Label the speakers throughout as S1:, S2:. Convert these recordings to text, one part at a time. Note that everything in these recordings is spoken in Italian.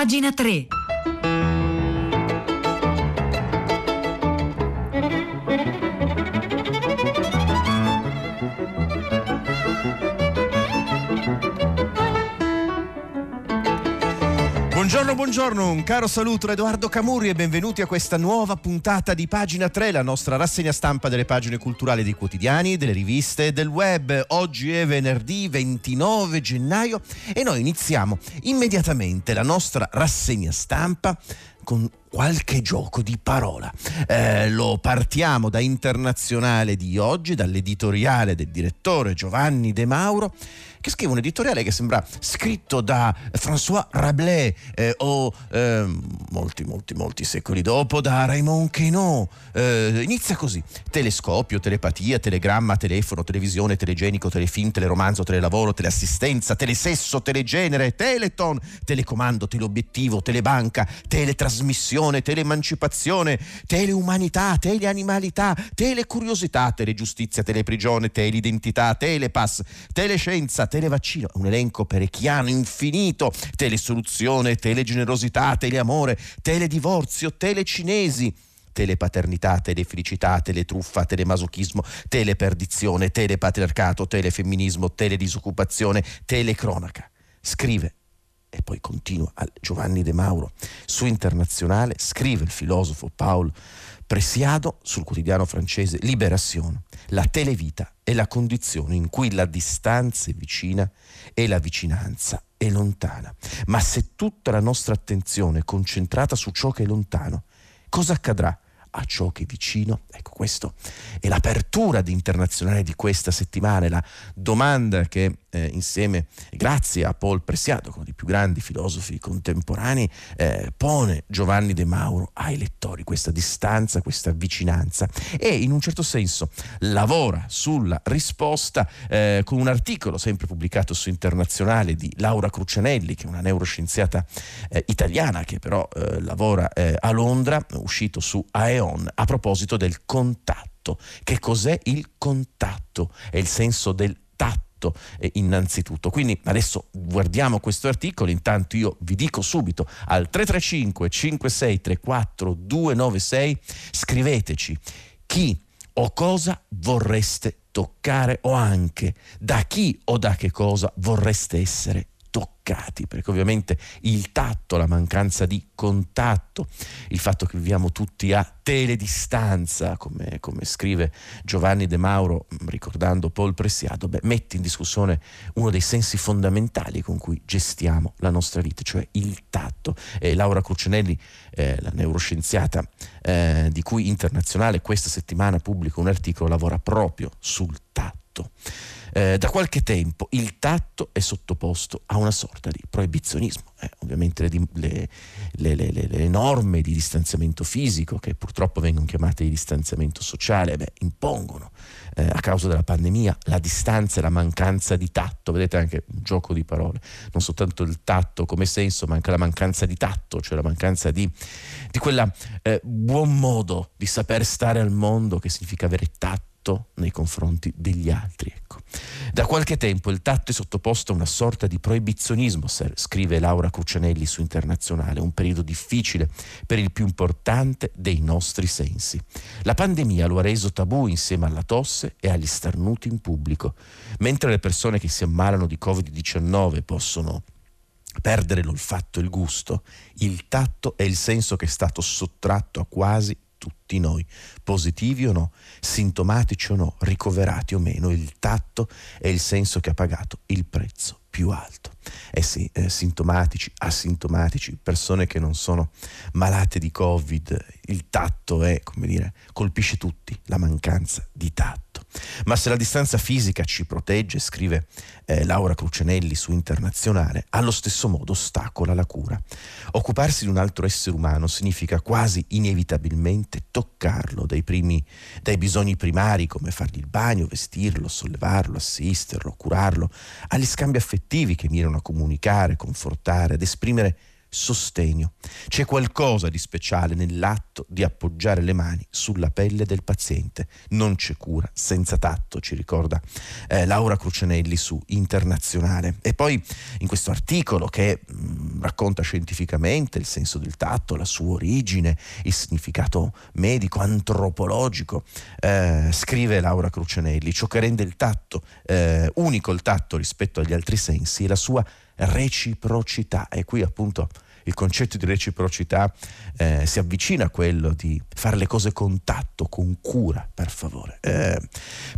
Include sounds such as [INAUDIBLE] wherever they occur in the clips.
S1: Pagina 3.
S2: Buongiorno, un caro saluto da Edoardo Camurri e benvenuti a questa nuova puntata di Pagina 3, la nostra rassegna stampa delle pagine culturali dei quotidiani, delle riviste e del web. Oggi è venerdì 29 gennaio e noi iniziamo immediatamente la nostra rassegna stampa con qualche gioco di parola. Eh, lo partiamo da internazionale di oggi, dall'editoriale del direttore Giovanni De Mauro che scrive un editoriale che sembra scritto da François Rabelais eh, o eh, molti, molti, molti secoli dopo da Raymond Queneau. Eh, inizia così: telescopio, telepatia, telegramma, telefono, televisione, telegenico, telefilm, teleromanzo, telelavoro, teleassistenza, telesesso, telegenere, teleton, telecomando, teleobiettivo, telebanca, teletrasmissione, teleemancipazione, teleumanità, teleanimalità, telecuriosità, telegiustizia, teleprigione, teleidentità, telepass, telescienza, televaccino, un elenco perecchiano infinito, telesoluzione, telegenerosità, teleamore, teledivorzio, telecinesi telepaternità, telefelicità, teletruffa, telemasochismo, teleperdizione, telepatriarcato, telefemminismo, teledisoccupazione, telecronaca. Scrive e poi continua Giovanni De Mauro su Internazionale, scrive il filosofo Paul Presiado sul quotidiano francese Libération, la televita è la condizione in cui la distanza è vicina e la vicinanza è lontana. Ma se tutta la nostra attenzione è concentrata su ciò che è lontano, cosa accadrà? a ciò che è vicino? Ecco, questa è l'apertura di internazionale di questa settimana, la domanda che eh, insieme, grazie a Paul Presiato, uno dei più grandi filosofi contemporanei, eh, pone Giovanni De Mauro ai lettori, questa distanza, questa vicinanza e in un certo senso lavora sulla risposta eh, con un articolo sempre pubblicato su Internazionale di Laura Crucianelli, che è una neuroscienziata eh, italiana che però eh, lavora eh, a Londra, uscito su Aeon, a proposito del contatto. Che cos'è il contatto? È il senso del tatto eh, innanzitutto. Quindi adesso guardiamo questo articolo, intanto io vi dico subito al 335 5634 296 scriveteci chi o cosa vorreste toccare o anche da chi o da che cosa vorreste essere toccati, perché ovviamente il tatto, la mancanza di contatto, il fatto che viviamo tutti a teledistanza, come, come scrive Giovanni De Mauro ricordando Paul Presiado, beh, mette in discussione uno dei sensi fondamentali con cui gestiamo la nostra vita, cioè il tatto. E Laura Crucinelli, eh, la neuroscienziata eh, di cui internazionale questa settimana pubblica un articolo, lavora proprio sul tatto. Eh, da qualche tempo il tatto è sottoposto a una sorta di proibizionismo. Eh, ovviamente le, le, le, le, norme di distanziamento fisico, che purtroppo vengono chiamate di distanziamento sociale, beh, impongono eh, a causa della pandemia la distanza e la mancanza di tatto. Vedete anche un gioco di parole, non soltanto il tatto come senso, ma anche la mancanza di tatto, cioè la mancanza di, di quel eh, buon modo di saper stare al mondo che significa avere tatto nei confronti degli altri. Ecco. Da qualche tempo il tatto è sottoposto a una sorta di proibizionismo, scrive Laura Crucianelli su Internazionale, un periodo difficile per il più importante dei nostri sensi. La pandemia lo ha reso tabù insieme alla tosse e agli starnuti in pubblico, mentre le persone che si ammalano di Covid-19 possono perdere l'olfatto e il gusto, il tatto è il senso che è stato sottratto a quasi tutti noi, positivi o no, sintomatici o no, ricoverati o meno, il tatto è il senso che ha pagato il prezzo più alto. Eh sì, eh, sintomatici, asintomatici, persone che non sono malate di Covid, il tatto è, come dire, colpisce tutti, la mancanza di tatto. Ma se la distanza fisica ci protegge, scrive eh, Laura Crucenelli su Internazionale, allo stesso modo ostacola la cura. Occuparsi di un altro essere umano significa quasi inevitabilmente toccarlo dai, primi, dai bisogni primari come fargli il bagno, vestirlo, sollevarlo, assisterlo, curarlo, agli scambi affettivi che mirano a comunicare, confortare, ad esprimere sostegno. C'è qualcosa di speciale nell'atto di appoggiare le mani sulla pelle del paziente. Non c'è cura senza tatto, ci ricorda eh, Laura Crucenelli su Internazionale. E poi in questo articolo che mh, mm, racconta scientificamente il senso del tatto, la sua origine, il significato medico, antropologico, eh, scrive Laura Crucenelli, ciò che rende il tatto eh, unico il tatto rispetto agli altri sensi è la sua reciprocità. E qui appunto il concetto di reciprocità eh, si avvicina a quello di fare le cose con tatto, con cura, per favore. Eh,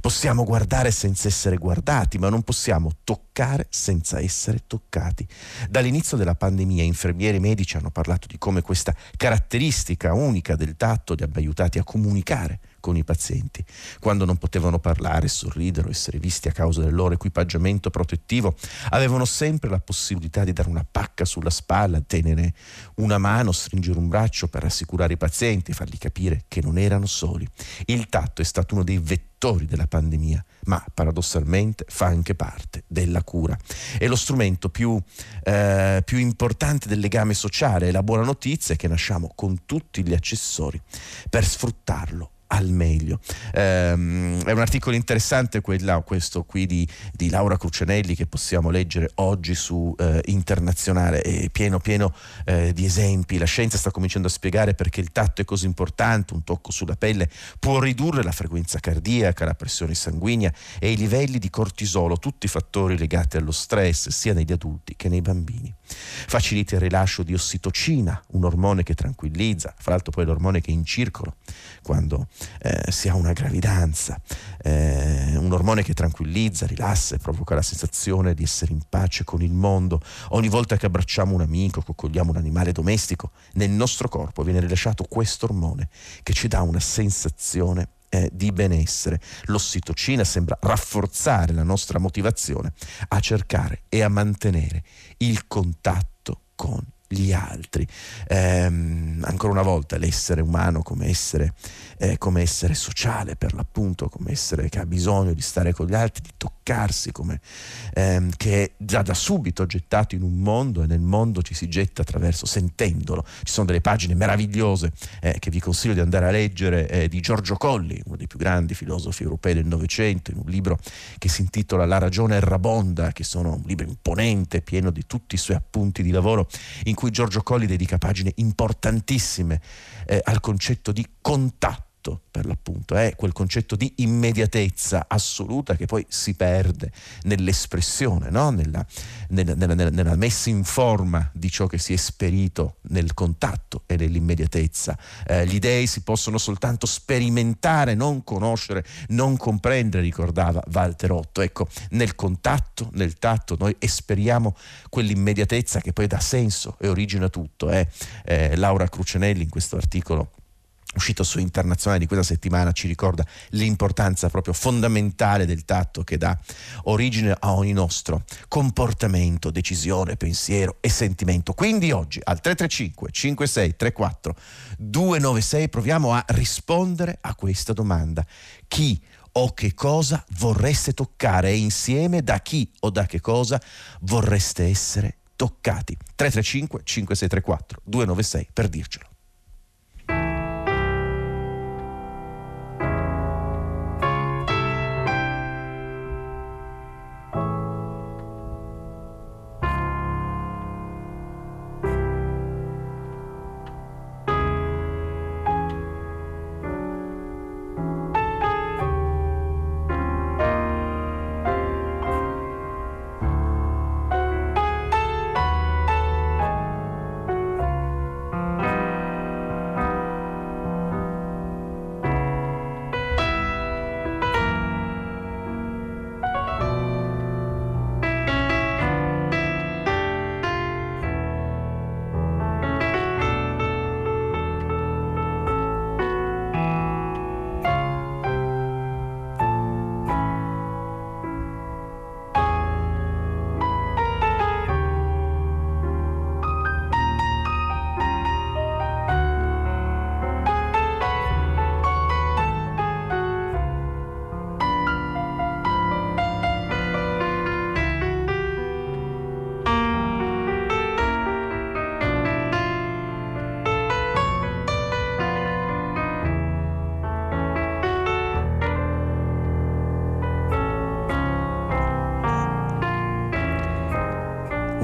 S2: possiamo guardare senza essere guardati, ma non possiamo toccare senza essere toccati. Dall'inizio della pandemia infermieri e medici hanno parlato di come questa caratteristica unica del tatto li abbia aiutati a comunicare con i pazienti. Quando non potevano parlare, sorridere o essere visti a causa del loro equipaggiamento protettivo, avevano sempre la possibilità di dare una pacca sulla spalla, tenere una mano, stringere un braccio per rassicurare i pazienti, fargli capire che non erano soli. Il tatto è stato uno dei vettori della pandemia, ma paradossalmente fa anche parte della cura. È lo strumento più, eh, più importante del legame sociale e la buona notizia è che nasciamo con tutti gli accessori per sfruttarlo al meglio. Um, è un articolo interessante quella, questo qui di, di, Laura Crucianelli che possiamo leggere oggi su uh, Internazionale, è pieno pieno uh, di esempi. La scienza sta cominciando a spiegare perché il tatto è così importante, un tocco sulla pelle può ridurre la frequenza cardiaca, la pressione sanguigna e i livelli di cortisolo, tutti fattori legati allo stress sia negli adulti che nei bambini. Facilita il rilascio di ossitocina, un ormone che tranquillizza, fra l'altro poi l'ormone che è in circolo quando eh, si ha una gravidanza, eh, un ormone che tranquillizza, rilassa e provoca la sensazione di essere in pace con il mondo. Ogni volta che abbracciamo un amico, coccoliamo un animale domestico, nel nostro corpo viene rilasciato questo ormone che ci dà una sensazione eh, di benessere. L'ossitocina sembra rafforzare la nostra motivazione a cercare e a mantenere il contatto con gli altri. Eh, ancora una volta l'essere umano come essere, eh, come essere sociale per l'appunto, come essere che ha bisogno di stare con gli altri, di toccarsi, come, ehm, che è già da subito gettato in un mondo e nel mondo ci si getta attraverso, sentendolo. Ci sono delle pagine meravigliose eh, che vi consiglio di andare a leggere eh, di Giorgio Colli, uno dei più grandi filosofi europei del Novecento, in un libro che si intitola La ragione errabonda, che sono un libro imponente, pieno di tutti i suoi appunti di lavoro, in cui Giorgio Colli dedica pagine importantissime eh, al concetto di contatto per l'appunto, è quel concetto di immediatezza assoluta che poi si perde nell'espressione, no? nella, nella, nella, nella, messa in forma di ciò che si è esperito nel contatto e nell'immediatezza. Eh, gli dei si possono soltanto sperimentare, non conoscere, non comprendere, ricordava Walter Otto. Ecco, nel contatto, nel tatto, noi esperiamo quell'immediatezza che poi dà senso e origina tutto. Eh? Eh, Laura Crucenelli in questo articolo uscito su internazionale di questa settimana ci ricorda l'importanza proprio fondamentale del tatto che dà origine a ogni nostro comportamento, decisione, pensiero e sentimento. Quindi oggi al 335 5634 296 proviamo a rispondere a questa domanda. Chi o che cosa vorreste toccare e insieme da chi o da che cosa vorreste essere toccati? 335 5634 296 per dircelo.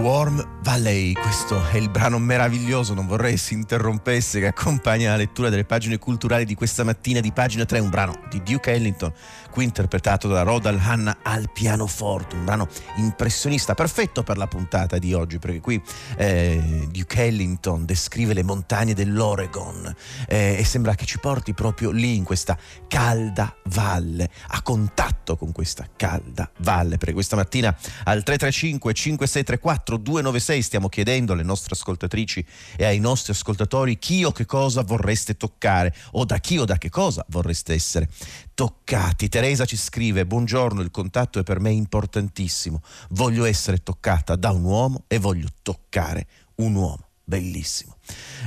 S2: Warm Valley, questo è il brano meraviglioso, non vorrei si interrompesse, che accompagna la lettura delle pagine culturali di questa mattina di pagina 3, un brano di Duke Ellington, qui interpretato da Rodal Hanna al pianoforte, un brano impressionista, perfetto per la puntata di oggi, perché qui eh, Duke Ellington descrive le montagne dell'Oregon eh, e sembra che ci porti proprio lì, in questa calda valle, a contatto con questa calda valle, perché questa mattina al 335 5634 296 stiamo chiedendo alle nostre ascoltatrici e ai nostri ascoltatori chi o che cosa vorreste toccare o da chi o da che cosa vorreste essere toccati. Teresa ci scrive: Buongiorno, il contatto è per me importantissimo. Voglio essere toccata da un uomo e voglio toccare un uomo. Bellissimo.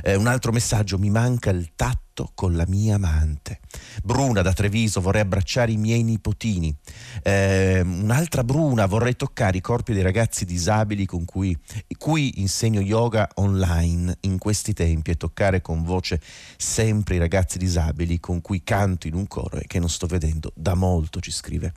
S2: Eh, un altro messaggio: mi manca il tatto con la mia amante. Bruna da Treviso, vorrei abbracciare i miei nipotini. Eh, un'altra Bruna, vorrei toccare i corpi dei ragazzi disabili con cui, cui insegno yoga online in questi tempi e toccare con voce sempre i ragazzi disabili con cui canto in un coro e che non sto vedendo da molto, ci scrive,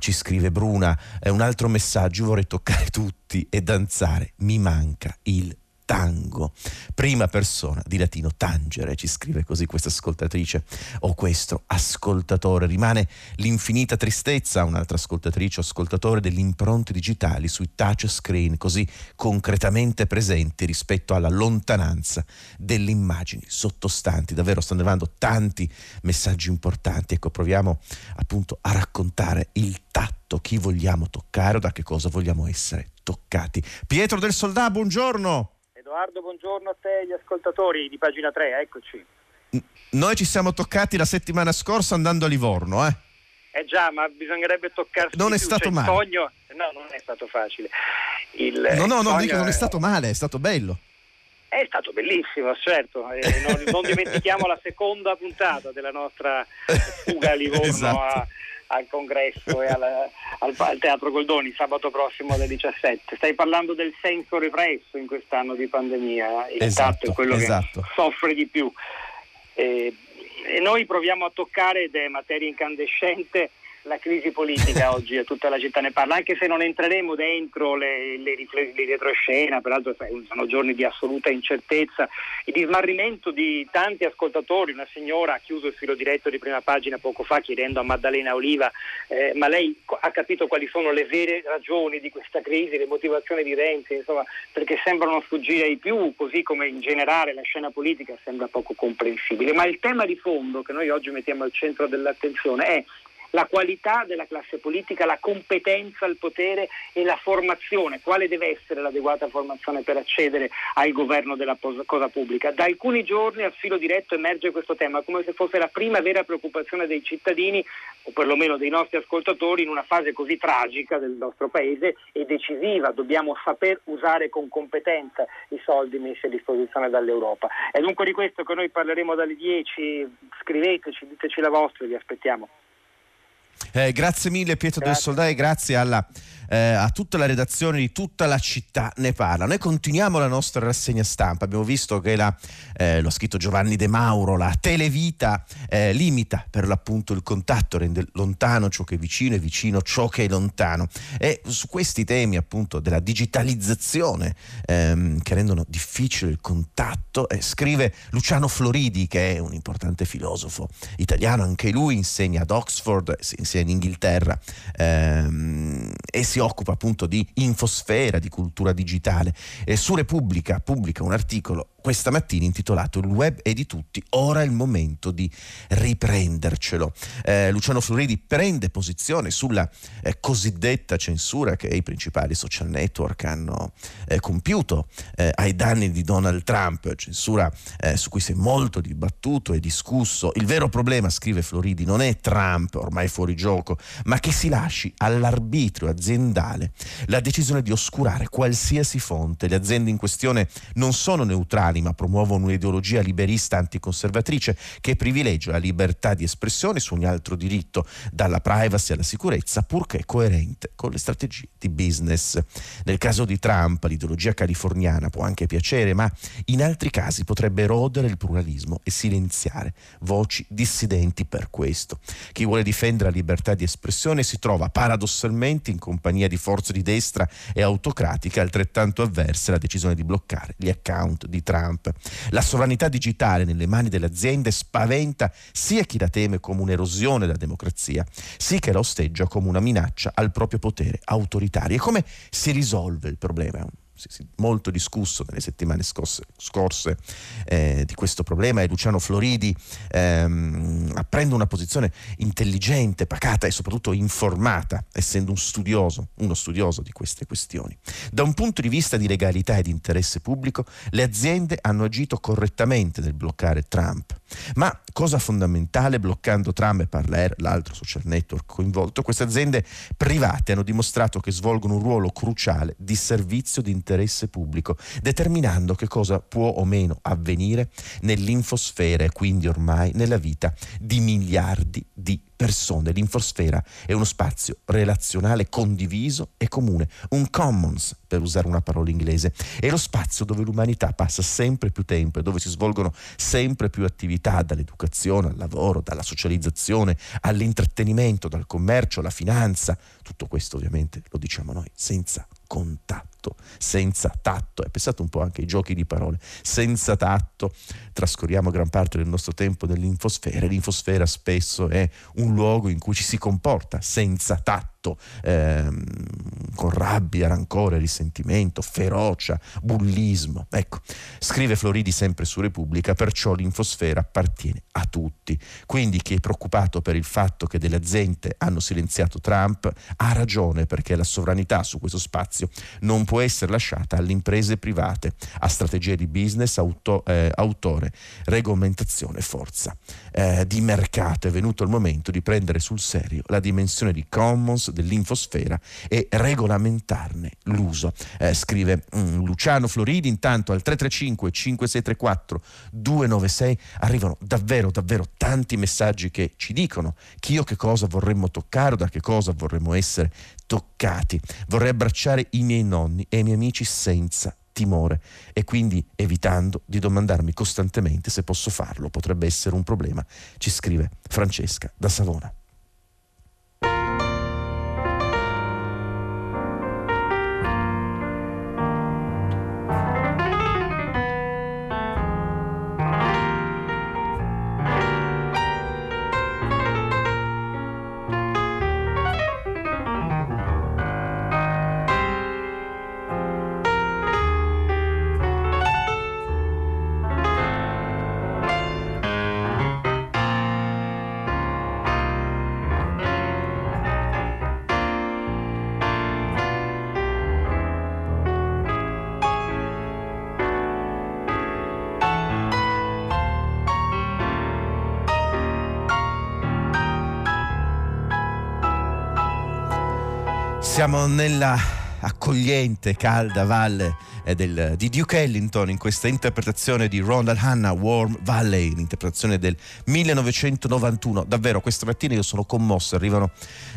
S2: ci scrive Bruna. Eh, un altro messaggio, vorrei toccare tutti e danzare. Mi manca il tango, prima persona di latino tangere, ci scrive così questa ascoltatrice o questo ascoltatore. Rimane l'infinita tristezza, un'altra ascoltatrice o ascoltatore delle impronte digitali sui touchscreen così concretamente presenti rispetto alla lontananza delle immagini sottostanti. Davvero stanno arrivando tanti messaggi importanti. Ecco, proviamo appunto a raccontare il tatto, chi vogliamo toccare o da che cosa vogliamo essere toccati. Pietro del Soldà, buongiorno.
S1: Edoardo, buongiorno a te e agli ascoltatori di pagina 3, eccoci.
S2: Noi ci siamo toccati la settimana scorsa andando a Livorno, eh?
S1: Eh già, ma bisognerebbe toccarsi
S2: Non è
S1: più.
S2: stato
S1: cioè,
S2: male.
S1: Sogno... No, non è stato facile. Il,
S2: no, no, no, dico, non è stato male, è stato bello.
S1: È stato bellissimo, certo. Eh, non, non, dimentichiamo la seconda puntata della nostra [LAUGHS] fuga a Livorno esatto. a al congresso e al, al, al, Teatro Goldoni sabato prossimo alle 17. Stai parlando del senso represso in quest'anno di pandemia, il
S2: esatto,
S1: è quello
S2: esatto.
S1: che soffre di più. E, e noi proviamo a toccare ed è materia incandescente la crisi politica [LAUGHS] oggi e tutta la città ne parla, anche se non entreremo dentro le, le, le retroscena, peraltro sono giorni di assoluta incertezza e di smarrimento di tanti ascoltatori. Una signora ha chiuso il filo diretto di prima pagina poco fa chiedendo a Maddalena Oliva, eh, ma lei ha capito quali sono le vere ragioni di questa crisi, le motivazioni di Renzi, insomma, perché sembrano sfuggire ai più, così come in generale la scena politica sembra poco comprensibile. Ma il tema di fondo che noi oggi mettiamo al centro dell'attenzione è la qualità della classe politica, la competenza, il potere e la formazione, quale deve essere l'adeguata formazione per accedere al governo della cosa pubblica. Da alcuni giorni al filo diretto emerge questo tema come se fosse la prima vera preoccupazione dei cittadini o perlomeno dei nostri ascoltatori in una fase così tragica del nostro paese e decisiva. Dobbiamo saper usare con competenza i soldi messi a disposizione dall'Europa. È dunque di questo che noi parleremo dalle 10, scriveteci, diteci la vostra, vi aspettiamo.
S2: Eh, grazie mille Pietro
S1: grazie.
S2: del Soldai, grazie alla eh, a tutta la redazione di tutta la città ne parla. Noi continuiamo la nostra rassegna stampa, abbiamo visto che la, eh, lo ha scritto Giovanni De Mauro, la televita eh, limita per l'appunto il contatto, rende lontano ciò che è vicino e vicino ciò che è lontano. E su questi temi appunto della digitalizzazione ehm, che rendono difficile il contatto, eh, scrive Luciano Floridi che è un importante filosofo italiano, anche lui insegna ad Oxford, insegna in Inghilterra ehm, e si occupa appunto di infosfera, di cultura digitale. E su Repubblica pubblica un articolo questa mattina intitolato Il web è di tutti, ora è il momento di riprendercelo. Eh, Luciano Floridi prende posizione sulla eh, cosiddetta censura che i principali social network hanno eh, compiuto eh, ai danni di Donald Trump, censura eh, su cui si è molto dibattuto e discusso. Il vero problema, scrive Floridi, non è Trump, ormai fuori gioco, ma che si lasci all'arbitrio aziendale la decisione di oscurare qualsiasi fonte. Le aziende in questione non sono neutrali, l'anima, promuovono un'ideologia liberista anticonservatrice che privilegia la libertà di espressione su ogni altro diritto, dalla privacy alla sicurezza, purché coerente con le strategie di business. Nel caso di Trump, l'ideologia californiana può anche piacere, ma in altri casi potrebbe erodere il pluralismo e silenziare voci dissidenti per questo. Chi vuole difendere la libertà di espressione si trova paradossalmente in compagnia di forze di destra e autocratiche altrettanto avverse alla decisione di bloccare gli account di Trump. La sovranità digitale nelle mani delle aziende spaventa sia chi la teme come un'erosione della democrazia, sia chi la osteggia come una minaccia al proprio potere autoritario. E come si risolve il problema? Molto discusso nelle settimane scorse, scorse eh, di questo problema e Luciano Floridi ehm, prende una posizione intelligente, pacata e soprattutto informata, essendo un studioso, uno studioso di queste questioni. Da un punto di vista di legalità e di interesse pubblico, le aziende hanno agito correttamente nel bloccare Trump. Ma cosa fondamentale, bloccando Trump e Parler, l'altro social network coinvolto, queste aziende private hanno dimostrato che svolgono un ruolo cruciale di servizio di interesse interesse pubblico, determinando che cosa può o meno avvenire nell'infosfera e quindi ormai nella vita di miliardi di persone. L'infosfera è uno spazio relazionale condiviso e comune, un commons per usare una parola inglese, è lo spazio dove l'umanità passa sempre più tempo e dove si svolgono sempre più attività dall'educazione al lavoro, dalla socializzazione all'intrattenimento, dal commercio alla finanza. Tutto questo ovviamente lo diciamo noi senza contatto, senza tatto. E pensate un po' anche ai giochi di parole, senza tatto. Trascorriamo gran parte del nostro tempo nell'infosfera. L'infosfera spesso è un luogo in cui ci si comporta senza tatto ehm, con rabbia, rancore, risentimento, ferocia, bullismo. Ecco, scrive Floridi sempre su Repubblica, perciò l'infosfera appartiene a tutti. Quindi chi è preoccupato per il fatto che delle aziende hanno silenziato Trump ha ragione perché la sovranità su questo spazio non può essere lasciata alle imprese private, a strategie di business, auto, eh, autore, regolamentazione, forza eh, di mercato. È venuto il momento di prendere sul serio la dimensione di commons dell'infosfera e regolamentarne l'uso. Eh, scrive mm, Luciano Floridi, intanto al 335 5634 296 arrivano davvero davvero tanti messaggi che ci dicono chi o che cosa vorremmo toccare o da che cosa vorremmo essere toccati. Vorrei abbracciare i miei nonni e i miei amici senza timore e quindi evitando di domandarmi costantemente se posso farlo, potrebbe essere un problema, ci scrive Francesca da Savona. Siamo nella accogliente, calda valle eh, del, di Duke Ellington in questa interpretazione di Ronald Hanna, Warm Valley, l'interpretazione del 1991. Davvero, questa mattina io sono commosso, arrivano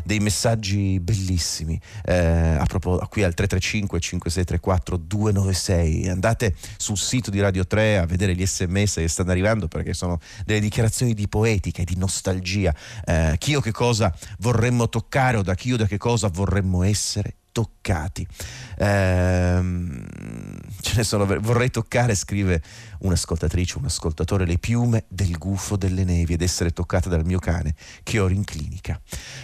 S2: dei messaggi bellissimi. Eh, a proposito, qui al 335 5634 296. Andate sul sito di Radio 3 a vedere gli sms che stanno arrivando perché sono delle dichiarazioni di poetica e di nostalgia. Eh, chi o che cosa vorremmo toccare o da chi o da che cosa vorremmo essere toccati. Ehm, ce ne sono, vorrei toccare, scrive un'ascoltatrice, un ascoltatore, le piume del gufo delle nevi ed essere toccata dal mio cane che ho in clinica.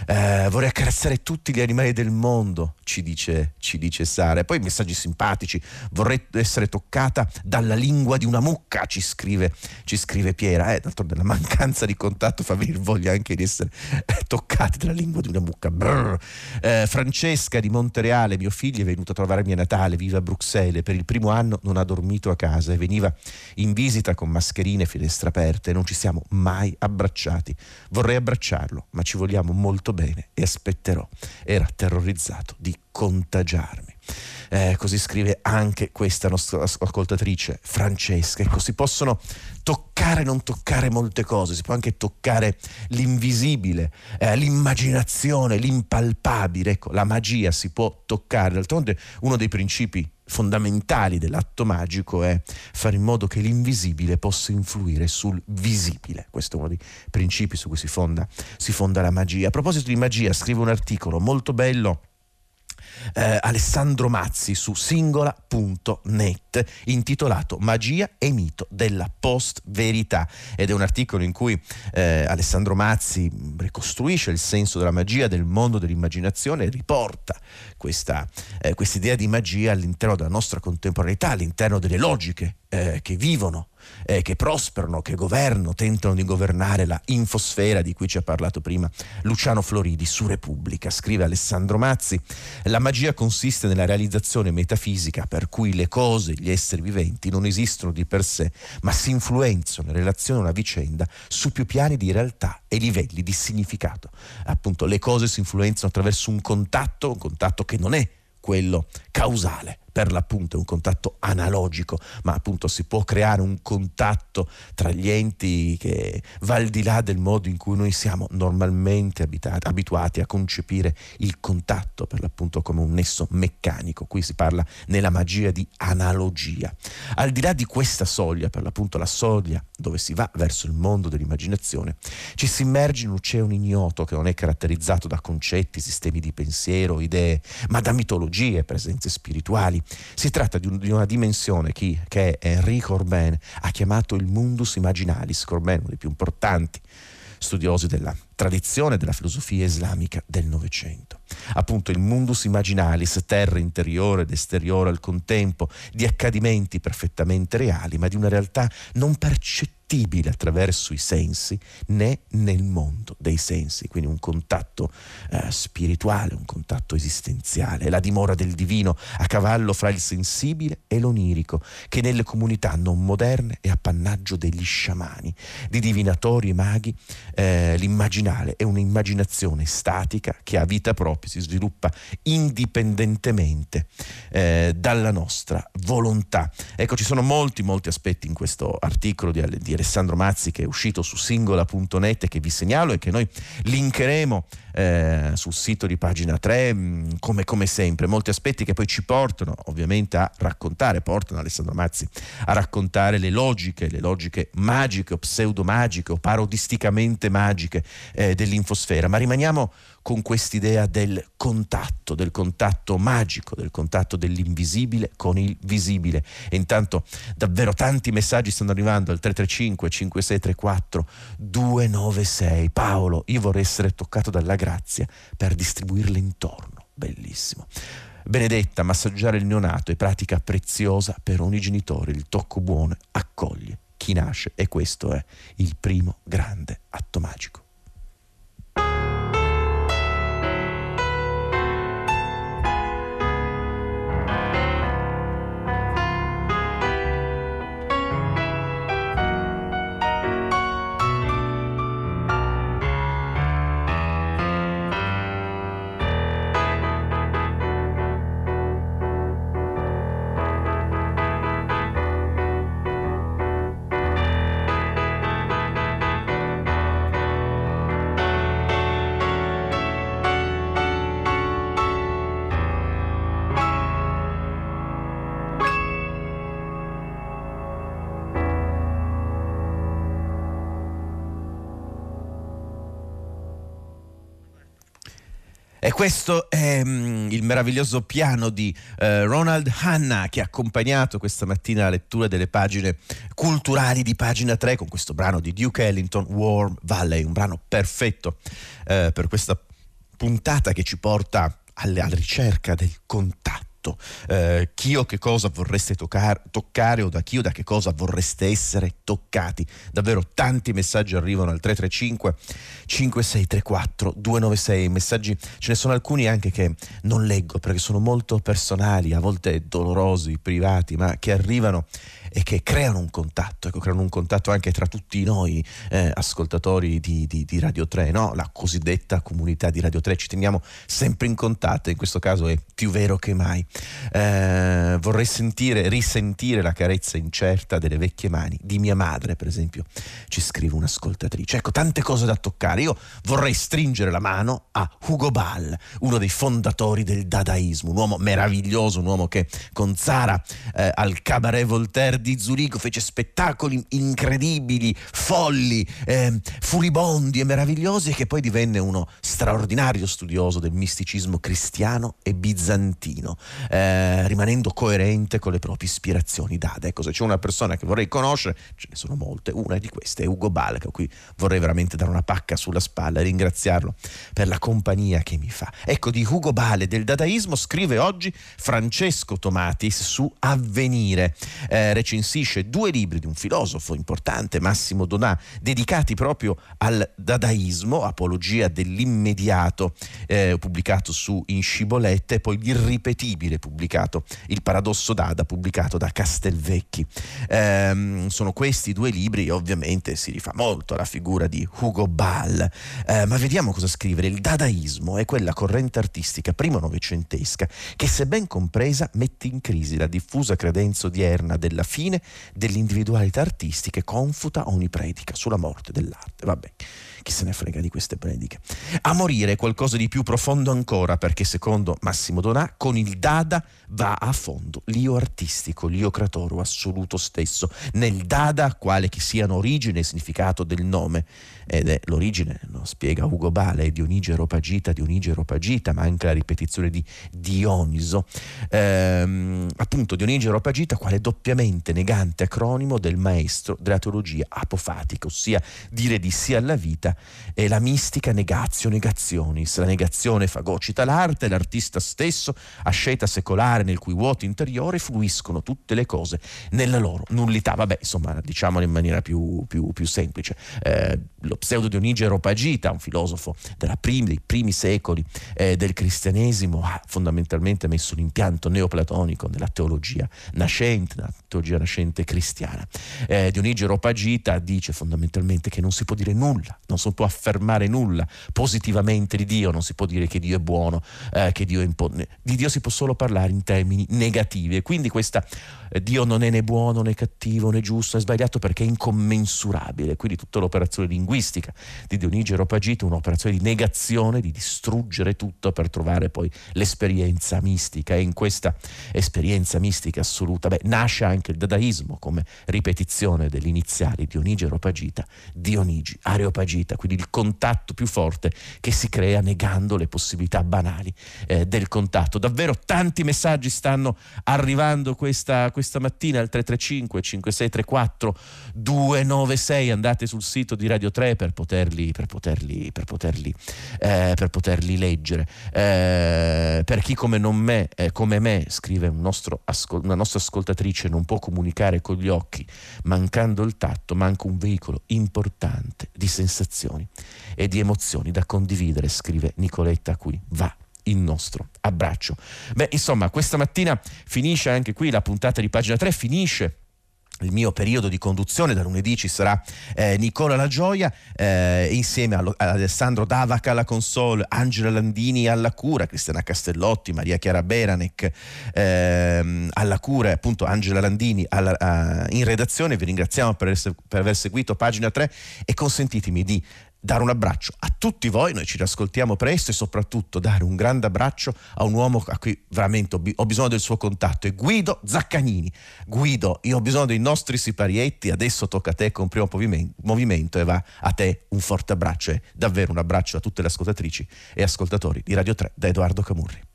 S2: Eh, vorrei accarezzare tutti gli animali del mondo, ci dice, ci dice Sara. E poi messaggi simpatici, vorrei essere toccata dalla lingua di una mucca, ci scrive, ci scrive Piera. Eh, d'altronde la mancanza di contatto fa venire voglia anche di essere toccati dalla lingua di una mucca. Eh, Francesca di Monte Reale, mio figlio, è venuto a trovarmi a Natale, vive a Bruxelles, per il primo anno non ha dormito a casa e veniva in visita con mascherine e finestre aperte, non ci siamo mai abbracciati. Vorrei abbracciarlo, ma ci vogliamo molto bene e aspetterò. Era terrorizzato di contagiarmi. Eh, così scrive anche questa nostra ascoltatrice Francesca. Ecco, si possono toccare, non toccare molte cose, si può anche toccare l'invisibile, eh, l'immaginazione, l'impalpabile. Ecco, la magia si può toccare. D'altronde uno dei principi fondamentali dell'atto magico è fare in modo che l'invisibile possa influire sul visibile. Questo è uno dei principi su cui si fonda, si fonda la magia. A proposito di magia, scrivo un articolo molto bello eh, Alessandro Mazzi su singola.net intitolato Magia e mito della post-verità. Ed è un articolo in cui eh, Alessandro Mazzi ricostruisce il senso della magia del mondo dell'immaginazione e riporta questa eh, idea di magia all'interno della nostra contemporaneità, all'interno delle logiche eh, che vivono eh, che prosperano, che governano, tentano di governare la infosfera di cui ci ha parlato prima Luciano Floridi su Repubblica. Scrive Alessandro Mazzi, la magia consiste nella realizzazione metafisica per cui le cose, gli esseri viventi non esistono di per sé, ma si influenzano in relazione a una vicenda su più piani di realtà e livelli di significato. Appunto, le cose si influenzano attraverso un contatto, un contatto che non è quello causale per l'appunto è un contatto analogico, ma appunto si può creare un contatto tra gli enti che va al di là del modo in cui noi siamo normalmente abitati, abituati a concepire il contatto per l'appunto come un nesso meccanico. Qui si parla nella magia di analogia. Al di là di questa soglia, per l'appunto la soglia dove si va verso il mondo dell'immaginazione, ci si immerge in un oceano ignoto che non è caratterizzato da concetti, sistemi di pensiero, idee, ma da mitologie, presenze spirituali si tratta di, un, di una dimensione che, che Enrico Orben ha chiamato il mundus imaginalis, Orben uno dei più importanti studiosi della tradizione della filosofia islamica del Novecento. Appunto il mundus imaginalis, terra interiore ed esteriore al contempo, di accadimenti perfettamente reali, ma di una realtà non percettibile percettibile attraverso i sensi né nel mondo dei sensi, quindi un contatto eh, spirituale, un contatto esistenziale, la dimora del divino a cavallo fra il sensibile e l'onirico, che nelle comunità non moderne è appannaggio degli sciamani, di divinatori e maghi, eh, l'immaginale è un'immaginazione statica che ha vita propria, si sviluppa indipendentemente eh, dalla nostra volontà. Ecco, ci sono molti, molti aspetti in questo articolo di, di Alessandro Mazzi che è uscito su singola.net e che vi segnalo e che noi linkeremo eh, sul sito di pagina 3 mm, come, come, sempre, molti aspetti che poi ci portano ovviamente a raccontare, portano Alessandro Mazzi a raccontare le logiche, le logiche magiche o pseudo-magiche o parodisticamente magiche eh, dell'infosfera, ma rimaniamo con quest'idea del contatto, del contatto magico, del contatto dell'invisibile con il visibile. E intanto davvero tanti messaggi stanno arrivando al 335 5634 296. Paolo, io vorrei essere toccato dalla grazia per distribuirle intorno. Bellissimo. Benedetta, massaggiare il neonato è pratica preziosa per ogni genitore. Il tocco buono accoglie chi nasce e questo è il primo grande atto magico. Questo è mm, il meraviglioso piano di eh, Ronald Hanna che ha accompagnato questa mattina la lettura delle pagine culturali di pagina 3 con questo brano di Duke Ellington, Warm Valley, un brano perfetto eh, per questa puntata che ci porta alla ricerca del contatto tutto. Eh, chi o che cosa vorreste toccar- toccare o da chi o da che cosa vorreste essere toccati. Davvero tanti messaggi arrivano al 335 5634 296. Messaggi, ce ne sono alcuni anche che non leggo perché sono molto personali, a volte dolorosi, privati, ma che arrivano e che creano un contatto, ecco, creano un contatto anche tra tutti noi eh, ascoltatori di, di, di Radio 3, no? la cosiddetta comunità di Radio 3, ci teniamo sempre in contatto, in questo caso è più vero che mai. Eh, vorrei sentire, risentire la carezza incerta delle vecchie mani di mia madre, per esempio, ci scrive un'ascoltatrice. Ecco, tante cose da toccare. Io vorrei stringere la mano a Hugo Ball, uno dei fondatori del dadaismo, un uomo meraviglioso, un uomo che con Zara eh, al Cabaret Voltaire di Zurigo fece spettacoli incredibili, folli, eh, furibondi e meravigliosi e che poi divenne uno straordinario studioso del misticismo cristiano e bizantino, eh, rimanendo coerente con le proprie ispirazioni Dada. Ecco, se c'è una persona che vorrei conoscere, ce ne sono molte, una di queste è Ugo Balca, a cui vorrei veramente dare una pacca sulla spalla e ringraziarlo per la compagnia che mi fa. Ecco, di Ugo Bale del dadaismo scrive oggi Francesco Tomatis su Avvenire. Eh, recensisce due libri di un filosofo importante, Massimo Donà, dedicati proprio al dadaismo, Apologia dell'immediato, eh, pubblicato su In Scibolette, e poi L'irripetibile, pubblicato, Il paradosso Dada, pubblicato da Castelvecchi. Eh, sono questi due libri, ovviamente si rifà molto alla figura di Hugo Ball, eh, ma vediamo cosa scrivere. Il dadaismo è quella corrente artistica primo novecentesca che, se ben compresa, mette in crisi la diffusa credenza odierna della fine dell'individualità artistica e confuta ogni predica sulla morte dell'arte. Vabbè chi se ne frega di queste prediche. A morire è qualcosa di più profondo ancora perché secondo Massimo Donà con il Dada va a fondo l'io artistico, l'io creatoro assoluto stesso, nel Dada quale che siano origine e significato del nome ed è l'origine, lo spiega Ugo Bale, è Dionige Ropagita, Dionige Ropagita, ma anche la ripetizione di Dioniso. Ehm, appunto Dionige Ropagita quale doppiamente negante acronimo del maestro della teologia apofatica, ossia dire di sì alla vita e la mistica negazio negazionis. La negazione fagocita l'arte, l'artista stesso, asceta secolare nel cui vuoto interiore fluiscono tutte le cose nella loro nullità. Vabbè, insomma, diciamolo in maniera più, più, più semplice. Eh, lo pseudo Dionige Ropagita, un filosofo primi, dei primi secoli eh, del cristianesimo, ha fondamentalmente messo l'impianto neoplatonico nella teologia nascente, nella teologia nascente cristiana. Eh, Dionige Ropagita dice fondamentalmente che non si può dire nulla, non si può affermare nulla positivamente di Dio, non si può dire che Dio è buono, eh, che Dio è impone. Di Dio si può solo parlare in termini negativi. E quindi questa eh, Dio non è né buono né cattivo né giusto, è sbagliato perché è incommensurabile, quindi tutta l'operazione linguistica di Dionigi Ropagito, un'operazione di negazione, di distruggere tutto per trovare poi l'esperienza mistica. E in questa esperienza mistica assoluta beh, nasce anche il dadaismo come ripetizione delle iniziali Dionigi Ropagita, Dionigi Areopagita, quindi il contatto più forte che si crea negando le possibilità banali eh, del contatto. Davvero tanti messaggi stanno arrivando questa, questa mattina al 335 5634 296, andate sul sito di Radio 3 per poterli, per poterli, per poterli, eh, per poterli leggere. Eh, per chi come, me, eh, come me, scrive un ascol- una nostra ascoltatrice, non può comunicare con gli occhi, mancando il tatto, manca un veicolo importante di sensazioni e di emozioni da condividere, scrive Nicoletta qui. Va il nostro abbraccio. Beh, insomma, questa mattina finisce anche qui la puntata di pagina 3, finisce il mio periodo di conduzione da lunedì ci sarà eh, Nicola La Gioia eh, insieme ad Alessandro Davac alla console, Angela Landini alla cura, Cristiana Castellotti, Maria Chiara Beranec eh, alla cura, appunto Angela Landini alla, a, in redazione. Vi ringraziamo per, per aver seguito pagina 3 e consentitemi di dare un abbraccio a tutti voi, noi ci riascoltiamo presto e soprattutto dare un grande abbraccio a un uomo a cui veramente ho, bisogno del suo contatto, è Guido Zaccanini. Guido, io ho bisogno dei nostri siparietti, adesso tocca a te con primo movimento e va a te un forte abbraccio e davvero un abbraccio a tutte le ascoltatrici e ascoltatori di Radio 3 da Edoardo Camurri.